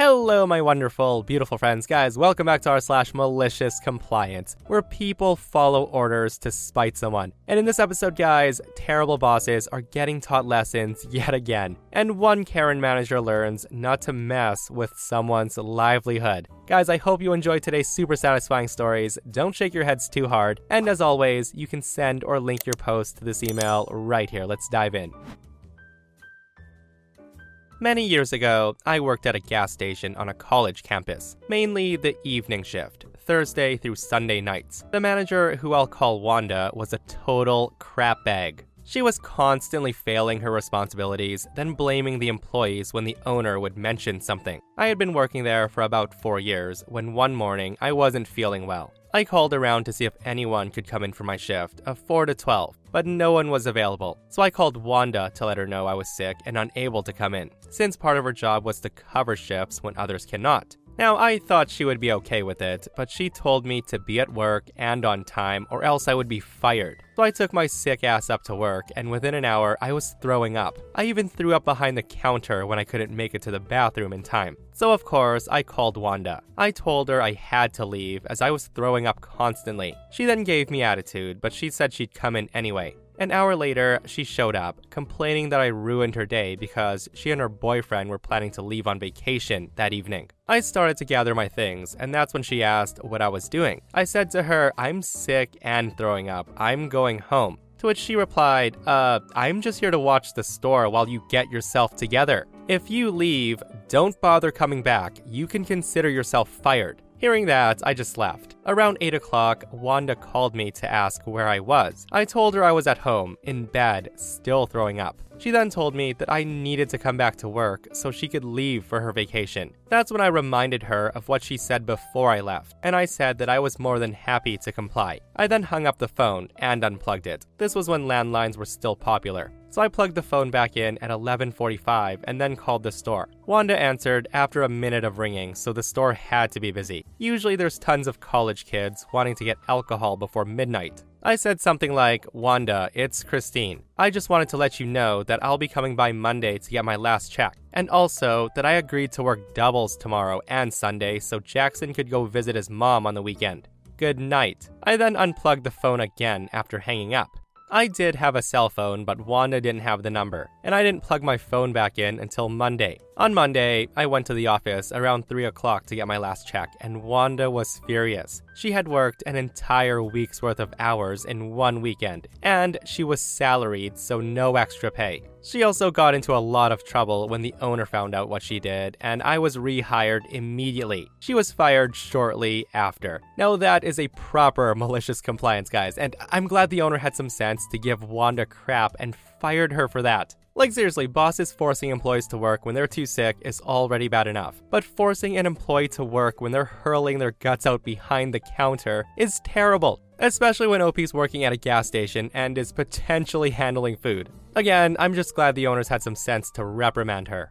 Hello, my wonderful, beautiful friends. Guys, welcome back to r slash malicious compliance, where people follow orders to spite someone. And in this episode, guys, terrible bosses are getting taught lessons yet again. And one Karen manager learns not to mess with someone's livelihood. Guys, I hope you enjoyed today's super satisfying stories. Don't shake your heads too hard. And as always, you can send or link your post to this email right here. Let's dive in. Many years ago, I worked at a gas station on a college campus, mainly the evening shift, Thursday through Sunday nights. The manager, who I'll call Wanda, was a total crap bag. She was constantly failing her responsibilities, then blaming the employees when the owner would mention something. I had been working there for about four years when one morning I wasn't feeling well. I called around to see if anyone could come in for my shift of 4 to 12, but no one was available. So I called Wanda to let her know I was sick and unable to come in, since part of her job was to cover shifts when others cannot. Now, I thought she would be okay with it, but she told me to be at work and on time, or else I would be fired. So I took my sick ass up to work, and within an hour, I was throwing up. I even threw up behind the counter when I couldn't make it to the bathroom in time. So, of course, I called Wanda. I told her I had to leave as I was throwing up constantly. She then gave me attitude, but she said she'd come in anyway. An hour later, she showed up, complaining that I ruined her day because she and her boyfriend were planning to leave on vacation that evening. I started to gather my things, and that's when she asked what I was doing. I said to her, I'm sick and throwing up. I'm going home. To which she replied, Uh, I'm just here to watch the store while you get yourself together. If you leave, don't bother coming back. You can consider yourself fired. Hearing that, I just left. Around 8 o'clock, Wanda called me to ask where I was. I told her I was at home, in bed, still throwing up. She then told me that I needed to come back to work so she could leave for her vacation. That's when I reminded her of what she said before I left, and I said that I was more than happy to comply. I then hung up the phone and unplugged it. This was when landlines were still popular. So I plugged the phone back in at 11:45 and then called the store. Wanda answered after a minute of ringing, so the store had to be busy. Usually there's tons of college kids wanting to get alcohol before midnight. I said something like, "Wanda, it's Christine. I just wanted to let you know that I'll be coming by Monday to get my last check, and also that I agreed to work doubles tomorrow and Sunday so Jackson could go visit his mom on the weekend." Good night. I then unplugged the phone again after hanging up. I did have a cell phone, but Wanda didn't have the number, and I didn't plug my phone back in until Monday. On Monday, I went to the office around 3 o'clock to get my last check, and Wanda was furious. She had worked an entire week's worth of hours in one weekend, and she was salaried, so no extra pay. She also got into a lot of trouble when the owner found out what she did, and I was rehired immediately. She was fired shortly after. Now, that is a proper malicious compliance, guys, and I'm glad the owner had some sense to give Wanda crap and fired her for that. Like, seriously, bosses forcing employees to work when they're too sick is already bad enough. But forcing an employee to work when they're hurling their guts out behind the counter is terrible. Especially when OP's working at a gas station and is potentially handling food. Again, I'm just glad the owners had some sense to reprimand her.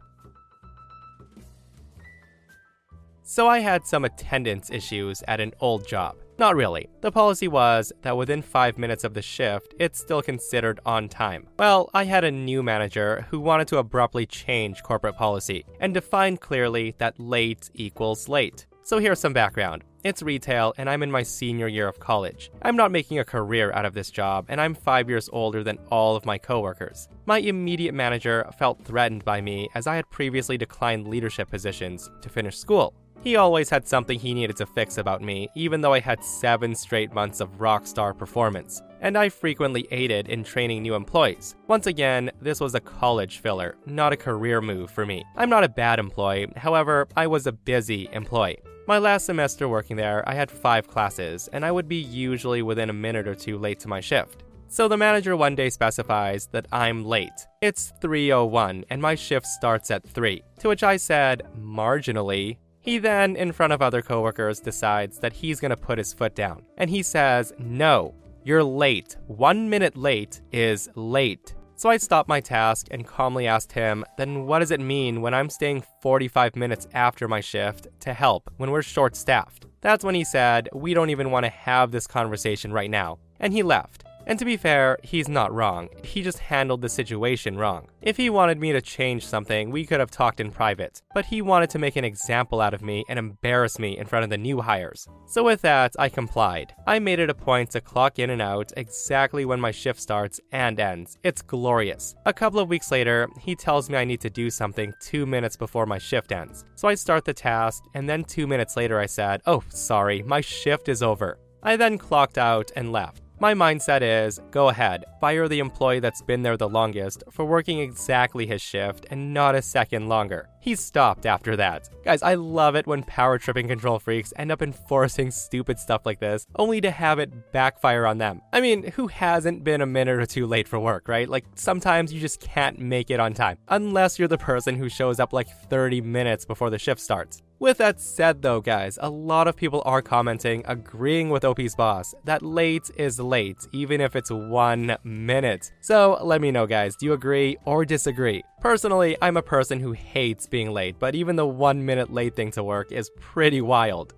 So I had some attendance issues at an old job. Not really. The policy was that within five minutes of the shift, it's still considered on time. Well, I had a new manager who wanted to abruptly change corporate policy and define clearly that late equals late. So here's some background. It's retail, and I'm in my senior year of college. I'm not making a career out of this job, and I'm five years older than all of my coworkers. My immediate manager felt threatened by me as I had previously declined leadership positions to finish school. He always had something he needed to fix about me, even though I had seven straight months of rockstar performance. And I frequently aided in training new employees. Once again, this was a college filler, not a career move for me. I'm not a bad employee, however, I was a busy employee. My last semester working there, I had five classes, and I would be usually within a minute or two late to my shift. So the manager one day specifies that I'm late. It's 3:01 and my shift starts at 3. To which I said, marginally. He then, in front of other coworkers, decides that he's going to put his foot down. And he says, "No, you're late. 1 minute late is late." So I stopped my task and calmly asked him, then what does it mean when I'm staying 45 minutes after my shift to help when we're short staffed? That's when he said, We don't even want to have this conversation right now. And he left. And to be fair, he's not wrong. He just handled the situation wrong. If he wanted me to change something, we could have talked in private. But he wanted to make an example out of me and embarrass me in front of the new hires. So with that, I complied. I made it a point to clock in and out exactly when my shift starts and ends. It's glorious. A couple of weeks later, he tells me I need to do something two minutes before my shift ends. So I start the task, and then two minutes later, I said, Oh, sorry, my shift is over. I then clocked out and left. My mindset is go ahead, fire the employee that's been there the longest for working exactly his shift and not a second longer. He stopped after that. Guys, I love it when power tripping control freaks end up enforcing stupid stuff like this, only to have it backfire on them. I mean, who hasn't been a minute or two late for work, right? Like, sometimes you just can't make it on time, unless you're the person who shows up like 30 minutes before the shift starts. With that said, though, guys, a lot of people are commenting, agreeing with OP's boss, that late is late, even if it's one minute. So let me know, guys, do you agree or disagree? Personally, I'm a person who hates being late, but even the one minute late thing to work is pretty wild.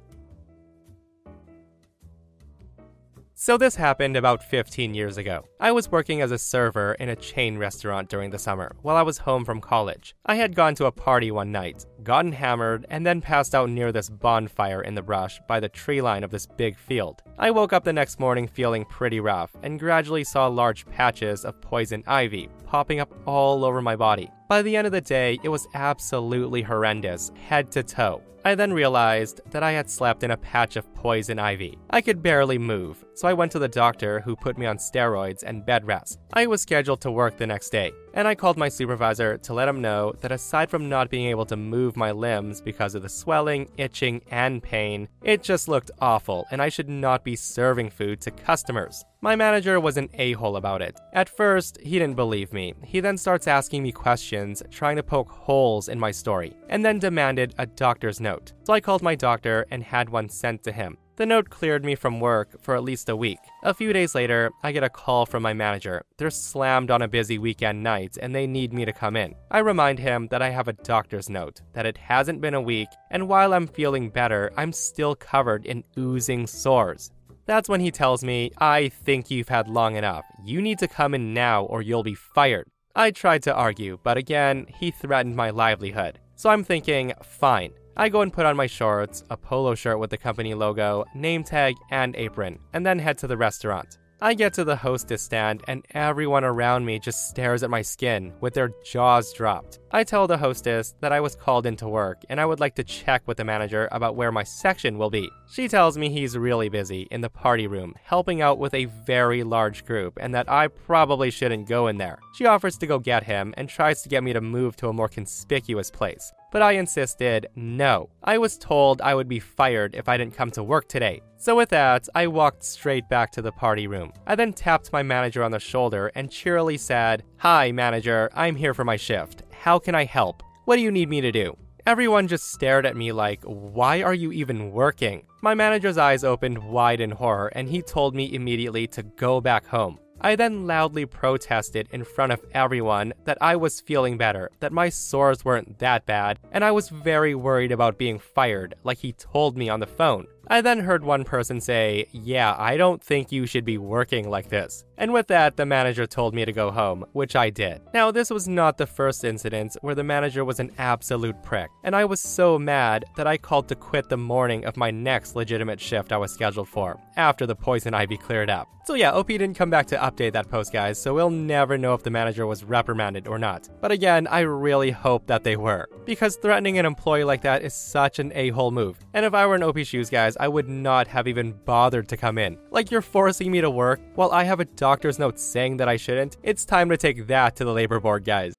So, this happened about 15 years ago. I was working as a server in a chain restaurant during the summer while I was home from college. I had gone to a party one night, gotten hammered, and then passed out near this bonfire in the brush by the tree line of this big field. I woke up the next morning feeling pretty rough and gradually saw large patches of poison ivy popping up all over my body. By the end of the day, it was absolutely horrendous, head to toe. I then realized that I had slept in a patch of poison ivy. I could barely move, so I went to the doctor who put me on steroids and bed rest. I was scheduled to work the next day, and I called my supervisor to let him know that aside from not being able to move my limbs because of the swelling, itching, and pain, it just looked awful and I should not be serving food to customers. My manager was an a hole about it. At first, he didn't believe me. He then starts asking me questions, trying to poke holes in my story, and then demanded a doctor's note. So I called my doctor and had one sent to him. The note cleared me from work for at least a week. A few days later, I get a call from my manager. They're slammed on a busy weekend night and they need me to come in. I remind him that I have a doctor's note, that it hasn't been a week, and while I'm feeling better, I'm still covered in oozing sores. That's when he tells me, I think you've had long enough. You need to come in now or you'll be fired. I tried to argue, but again, he threatened my livelihood. So I'm thinking, fine. I go and put on my shorts, a polo shirt with the company logo, name tag, and apron, and then head to the restaurant. I get to the hostess stand, and everyone around me just stares at my skin with their jaws dropped. I tell the hostess that I was called into work and I would like to check with the manager about where my section will be. She tells me he's really busy in the party room, helping out with a very large group, and that I probably shouldn't go in there. She offers to go get him and tries to get me to move to a more conspicuous place. But I insisted no. I was told I would be fired if I didn't come to work today. So, with that, I walked straight back to the party room. I then tapped my manager on the shoulder and cheerily said, Hi, manager, I'm here for my shift. How can I help? What do you need me to do? Everyone just stared at me like, Why are you even working? My manager's eyes opened wide in horror and he told me immediately to go back home. I then loudly protested in front of everyone that I was feeling better, that my sores weren't that bad, and I was very worried about being fired, like he told me on the phone. I then heard one person say, Yeah, I don't think you should be working like this. And with that, the manager told me to go home, which I did. Now, this was not the first incident where the manager was an absolute prick, and I was so mad that I called to quit the morning of my next legitimate shift I was scheduled for, after the poison ivy cleared up. So, yeah, OP didn't come back to update that post, guys, so we'll never know if the manager was reprimanded or not. But again, I really hope that they were, because threatening an employee like that is such an a hole move. And if I were in OP shoes, guys, I would not have even bothered to come in. Like, you're forcing me to work while I have a doctor's note saying that I shouldn't. It's time to take that to the labor board, guys.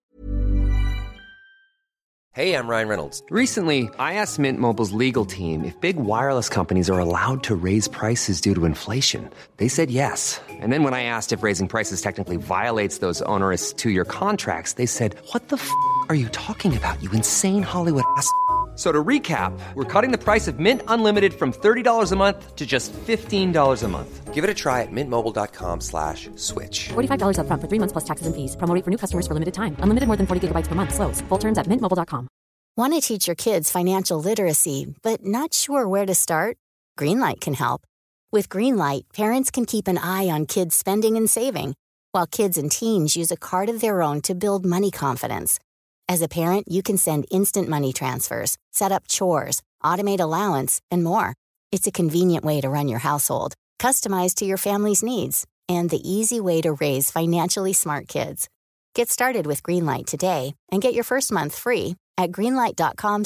Hey, I'm Ryan Reynolds. Recently, I asked Mint Mobile's legal team if big wireless companies are allowed to raise prices due to inflation. They said yes. And then when I asked if raising prices technically violates those onerous two year contracts, they said, What the f are you talking about, you insane Hollywood ass? F- So to recap, we're cutting the price of Mint Unlimited from $30 a month to just $15 a month. Give it a try at mintmobile.com slash switch. $45 upfront for three months plus taxes and fees. Promo rate for new customers for limited time. Unlimited more than 40 gigabytes per month. Slows. Full terms at mintmobile.com. Want to teach your kids financial literacy, but not sure where to start? Greenlight can help. With Greenlight, parents can keep an eye on kids' spending and saving, while kids and teens use a card of their own to build money confidence. As a parent, you can send instant money transfers, set up chores, automate allowance, and more. It's a convenient way to run your household, customized to your family's needs, and the easy way to raise financially smart kids. Get started with Greenlight today and get your first month free at greenlight.com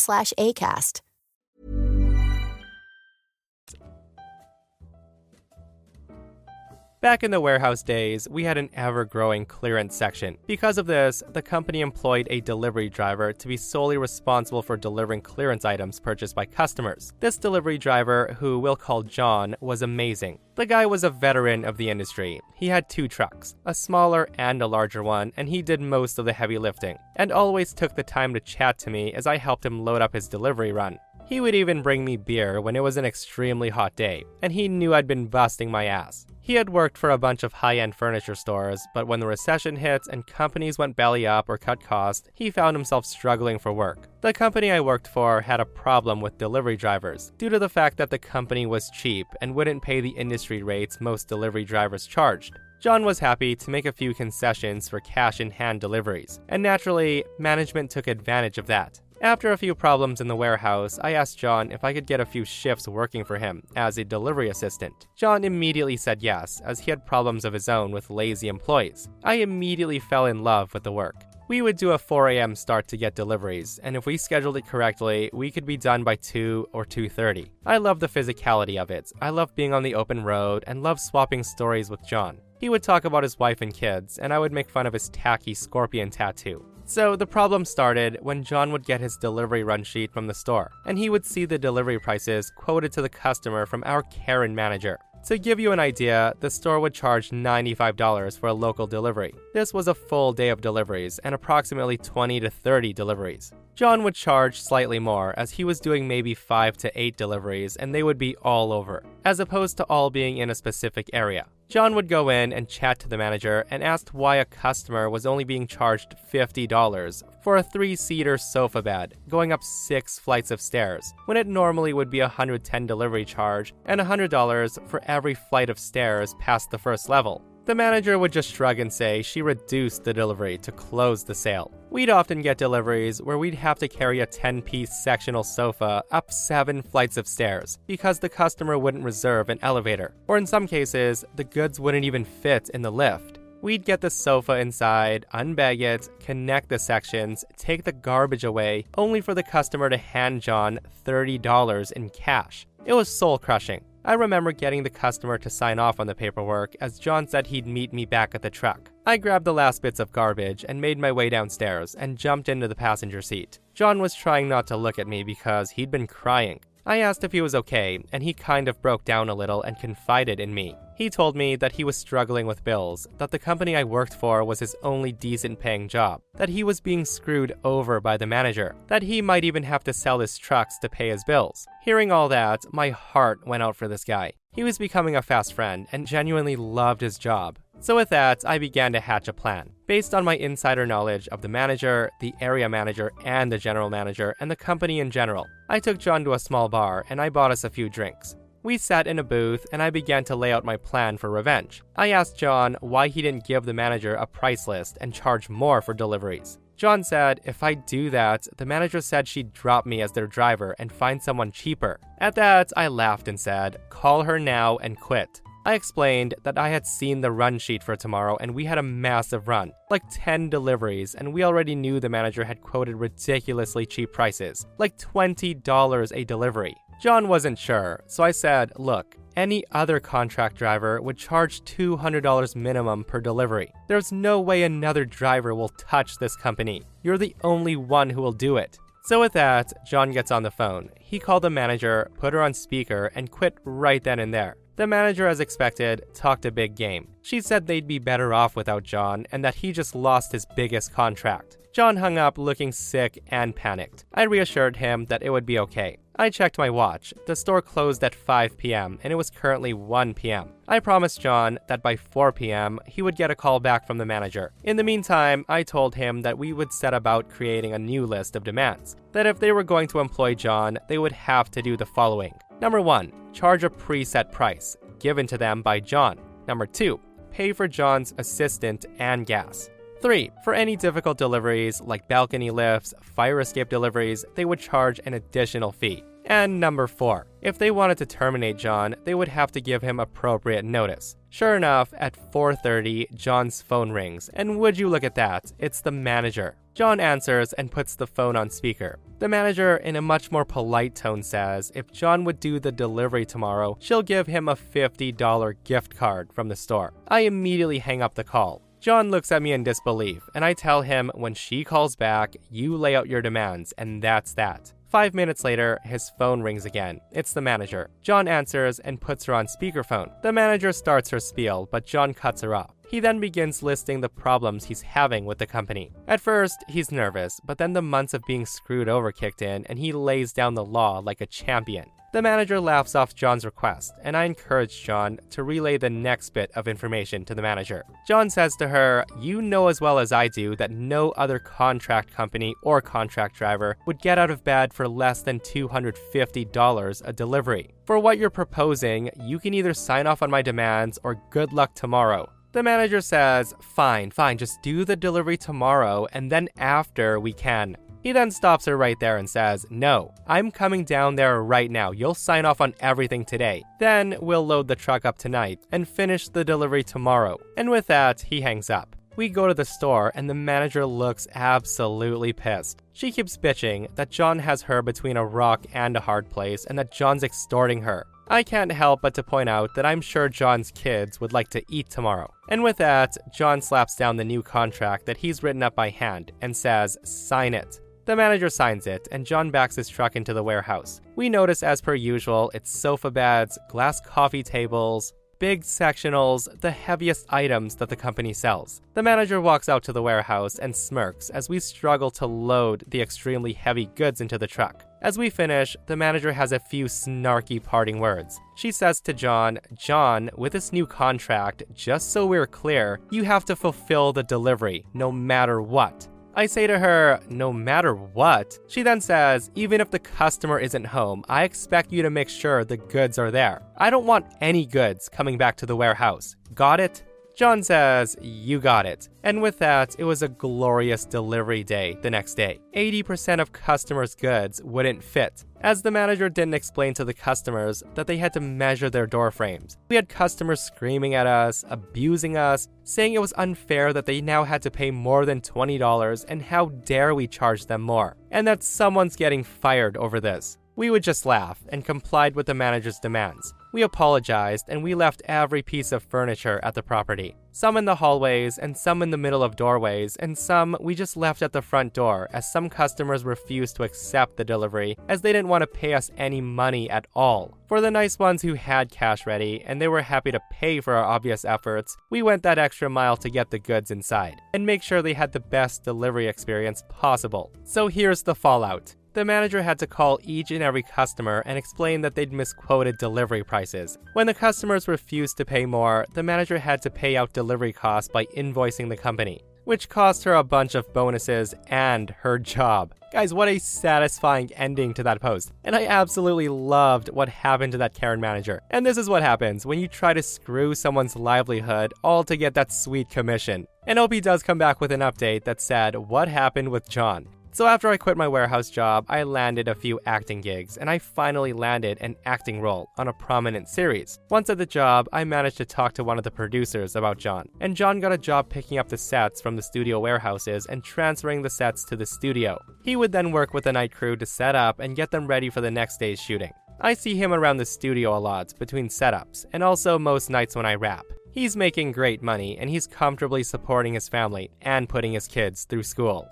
Back in the warehouse days, we had an ever growing clearance section. Because of this, the company employed a delivery driver to be solely responsible for delivering clearance items purchased by customers. This delivery driver, who we'll call John, was amazing. The guy was a veteran of the industry. He had two trucks, a smaller and a larger one, and he did most of the heavy lifting, and always took the time to chat to me as I helped him load up his delivery run. He would even bring me beer when it was an extremely hot day, and he knew I'd been busting my ass. He had worked for a bunch of high end furniture stores, but when the recession hit and companies went belly up or cut costs, he found himself struggling for work. The company I worked for had a problem with delivery drivers due to the fact that the company was cheap and wouldn't pay the industry rates most delivery drivers charged. John was happy to make a few concessions for cash in hand deliveries, and naturally, management took advantage of that. After a few problems in the warehouse, I asked John if I could get a few shifts working for him as a delivery assistant. John immediately said yes, as he had problems of his own with lazy employees. I immediately fell in love with the work. We would do a 4 a.m. start to get deliveries, and if we scheduled it correctly, we could be done by 2 or 2:30. I love the physicality of it. I love being on the open road and love swapping stories with John. He would talk about his wife and kids, and I would make fun of his tacky scorpion tattoo. So the problem started when John would get his delivery run sheet from the store, and he would see the delivery prices quoted to the customer from our Karen manager. To give you an idea, the store would charge $95 for a local delivery. This was a full day of deliveries and approximately 20 to 30 deliveries. John would charge slightly more as he was doing maybe 5 to 8 deliveries and they would be all over, as opposed to all being in a specific area. John would go in and chat to the manager and asked why a customer was only being charged $50 for a three seater sofa bed going up six flights of stairs, when it normally would be a 110 delivery charge and $100 for every flight of stairs past the first level. The manager would just shrug and say she reduced the delivery to close the sale. We'd often get deliveries where we'd have to carry a 10 piece sectional sofa up seven flights of stairs because the customer wouldn't reserve an elevator, or in some cases, the goods wouldn't even fit in the lift. We'd get the sofa inside, unbag it, connect the sections, take the garbage away, only for the customer to hand John $30 in cash. It was soul crushing. I remember getting the customer to sign off on the paperwork as John said he'd meet me back at the truck. I grabbed the last bits of garbage and made my way downstairs and jumped into the passenger seat. John was trying not to look at me because he'd been crying. I asked if he was okay, and he kind of broke down a little and confided in me. He told me that he was struggling with bills, that the company I worked for was his only decent paying job, that he was being screwed over by the manager, that he might even have to sell his trucks to pay his bills. Hearing all that, my heart went out for this guy. He was becoming a fast friend and genuinely loved his job. So, with that, I began to hatch a plan. Based on my insider knowledge of the manager, the area manager, and the general manager, and the company in general, I took John to a small bar and I bought us a few drinks. We sat in a booth and I began to lay out my plan for revenge. I asked John why he didn't give the manager a price list and charge more for deliveries. John said if I do that, the manager said she'd drop me as their driver and find someone cheaper. At that, I laughed and said, Call her now and quit. I explained that I had seen the run sheet for tomorrow and we had a massive run, like 10 deliveries, and we already knew the manager had quoted ridiculously cheap prices, like $20 a delivery. John wasn't sure, so I said, Look, any other contract driver would charge $200 minimum per delivery. There's no way another driver will touch this company. You're the only one who will do it. So, with that, John gets on the phone. He called the manager, put her on speaker, and quit right then and there. The manager, as expected, talked a big game. She said they'd be better off without John and that he just lost his biggest contract. John hung up looking sick and panicked. I reassured him that it would be okay. I checked my watch. The store closed at 5 p.m., and it was currently 1 p.m. I promised John that by 4 p.m., he would get a call back from the manager. In the meantime, I told him that we would set about creating a new list of demands. That if they were going to employ John, they would have to do the following Number 1. Charge a preset price, given to them by John. Number 2. Pay for John's assistant and gas. 3. For any difficult deliveries like balcony lifts, fire escape deliveries, they would charge an additional fee. And number 4. If they wanted to terminate John, they would have to give him appropriate notice. Sure enough, at 4:30, John's phone rings, and would you look at that, it's the manager. John answers and puts the phone on speaker. The manager, in a much more polite tone, says if John would do the delivery tomorrow, she'll give him a $50 gift card from the store. I immediately hang up the call. John looks at me in disbelief, and I tell him when she calls back, you lay out your demands, and that's that. Five minutes later, his phone rings again. It's the manager. John answers and puts her on speakerphone. The manager starts her spiel, but John cuts her off. He then begins listing the problems he's having with the company. At first, he's nervous, but then the months of being screwed over kicked in and he lays down the law like a champion. The manager laughs off John's request, and I encourage John to relay the next bit of information to the manager. John says to her, You know as well as I do that no other contract company or contract driver would get out of bed for less than $250 a delivery. For what you're proposing, you can either sign off on my demands or good luck tomorrow. The manager says, Fine, fine, just do the delivery tomorrow, and then after we can. He then stops her right there and says, No, I'm coming down there right now. You'll sign off on everything today. Then we'll load the truck up tonight and finish the delivery tomorrow. And with that, he hangs up. We go to the store, and the manager looks absolutely pissed. She keeps bitching that John has her between a rock and a hard place and that John's extorting her. I can't help but to point out that I'm sure John's kids would like to eat tomorrow. And with that, John slaps down the new contract that he's written up by hand and says, Sign it. The manager signs it, and John backs his truck into the warehouse. We notice, as per usual, it's sofa beds, glass coffee tables, big sectionals, the heaviest items that the company sells. The manager walks out to the warehouse and smirks as we struggle to load the extremely heavy goods into the truck. As we finish, the manager has a few snarky parting words. She says to John, John, with this new contract, just so we're clear, you have to fulfill the delivery, no matter what. I say to her, no matter what. She then says, even if the customer isn't home, I expect you to make sure the goods are there. I don't want any goods coming back to the warehouse. Got it? John says, You got it. And with that, it was a glorious delivery day the next day. 80% of customers' goods wouldn't fit, as the manager didn't explain to the customers that they had to measure their door frames. We had customers screaming at us, abusing us, saying it was unfair that they now had to pay more than $20 and how dare we charge them more, and that someone's getting fired over this. We would just laugh and complied with the manager's demands. We apologized and we left every piece of furniture at the property. Some in the hallways and some in the middle of doorways, and some we just left at the front door as some customers refused to accept the delivery as they didn't want to pay us any money at all. For the nice ones who had cash ready and they were happy to pay for our obvious efforts, we went that extra mile to get the goods inside and make sure they had the best delivery experience possible. So here's the fallout. The manager had to call each and every customer and explain that they'd misquoted delivery prices. When the customers refused to pay more, the manager had to pay out delivery costs by invoicing the company, which cost her a bunch of bonuses and her job. Guys, what a satisfying ending to that post. And I absolutely loved what happened to that Karen manager. And this is what happens when you try to screw someone's livelihood all to get that sweet commission. And OP does come back with an update that said, What happened with John? So after I quit my warehouse job, I landed a few acting gigs, and I finally landed an acting role on a prominent series. Once at the job, I managed to talk to one of the producers about John, and John got a job picking up the sets from the studio warehouses and transferring the sets to the studio. He would then work with the night crew to set up and get them ready for the next day's shooting. I see him around the studio a lot between setups, and also most nights when I wrap. He's making great money, and he's comfortably supporting his family and putting his kids through school.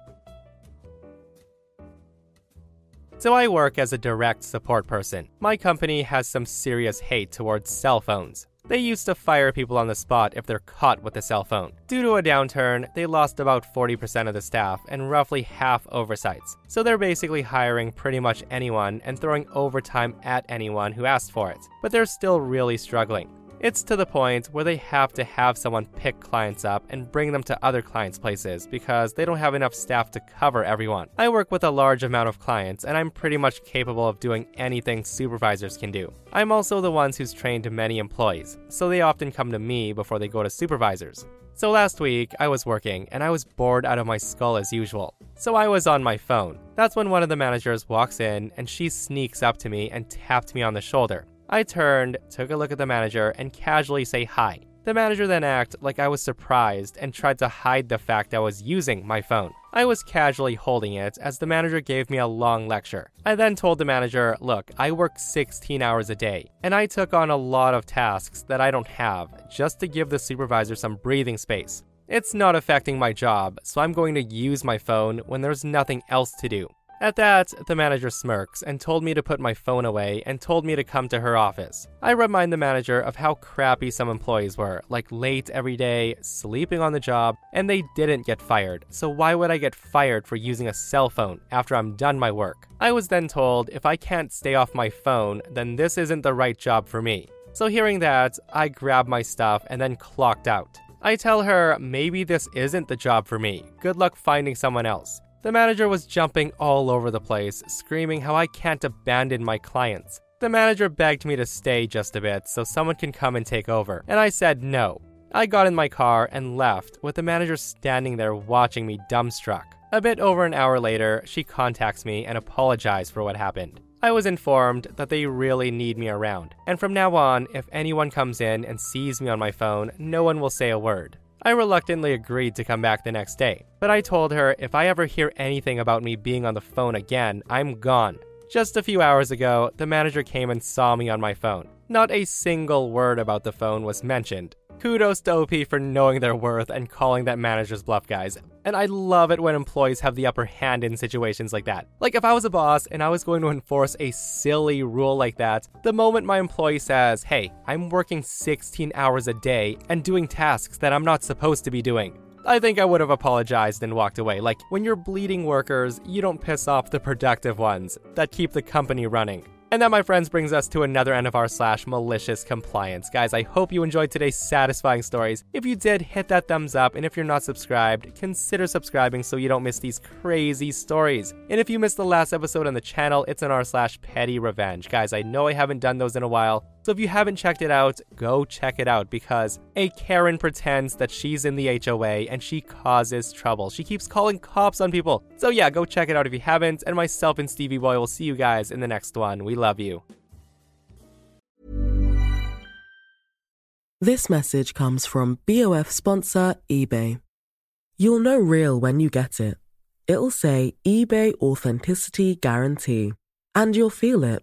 So I work as a direct support person. My company has some serious hate towards cell phones. They used to fire people on the spot if they're caught with a cell phone. Due to a downturn, they lost about 40% of the staff and roughly half oversights. So they're basically hiring pretty much anyone and throwing overtime at anyone who asked for it. But they're still really struggling. It's to the point where they have to have someone pick clients up and bring them to other clients' places because they don't have enough staff to cover everyone. I work with a large amount of clients and I'm pretty much capable of doing anything supervisors can do. I'm also the ones who's trained many employees, so they often come to me before they go to supervisors. So last week, I was working and I was bored out of my skull as usual. So I was on my phone. That's when one of the managers walks in and she sneaks up to me and tapped me on the shoulder. I turned, took a look at the manager, and casually say hi. The manager then acted like I was surprised and tried to hide the fact I was using my phone. I was casually holding it as the manager gave me a long lecture. I then told the manager, Look, I work 16 hours a day, and I took on a lot of tasks that I don't have just to give the supervisor some breathing space. It's not affecting my job, so I'm going to use my phone when there's nothing else to do. At that, the manager smirks and told me to put my phone away and told me to come to her office. I remind the manager of how crappy some employees were, like late every day, sleeping on the job, and they didn't get fired. So why would I get fired for using a cell phone after I'm done my work? I was then told if I can't stay off my phone, then this isn't the right job for me. So hearing that, I grabbed my stuff and then clocked out. I tell her maybe this isn't the job for me. Good luck finding someone else. The manager was jumping all over the place, screaming how I can't abandon my clients. The manager begged me to stay just a bit so someone can come and take over, and I said no. I got in my car and left, with the manager standing there watching me dumbstruck. A bit over an hour later, she contacts me and apologized for what happened. I was informed that they really need me around, and from now on, if anyone comes in and sees me on my phone, no one will say a word. I reluctantly agreed to come back the next day, but I told her if I ever hear anything about me being on the phone again, I'm gone. Just a few hours ago, the manager came and saw me on my phone. Not a single word about the phone was mentioned. Kudos to OP for knowing their worth and calling that manager's bluff, guys. And I love it when employees have the upper hand in situations like that. Like if I was a boss and I was going to enforce a silly rule like that, the moment my employee says, hey, I'm working 16 hours a day and doing tasks that I'm not supposed to be doing, I think I would have apologized and walked away. Like, when you're bleeding workers, you don't piss off the productive ones that keep the company running. And that, my friends, brings us to another r slash malicious compliance. Guys, I hope you enjoyed today's satisfying stories. If you did, hit that thumbs up. And if you're not subscribed, consider subscribing so you don't miss these crazy stories. And if you missed the last episode on the channel, it's an r slash petty revenge. Guys, I know I haven't done those in a while. So if you haven't checked it out, go check it out because a Karen pretends that she's in the HOA and she causes trouble. She keeps calling cops on people. So yeah, go check it out if you haven't. And myself and Stevie Boy will see you guys in the next one. We love you. This message comes from BOF sponsor eBay. You'll know real when you get it. It'll say eBay Authenticity Guarantee. And you'll feel it.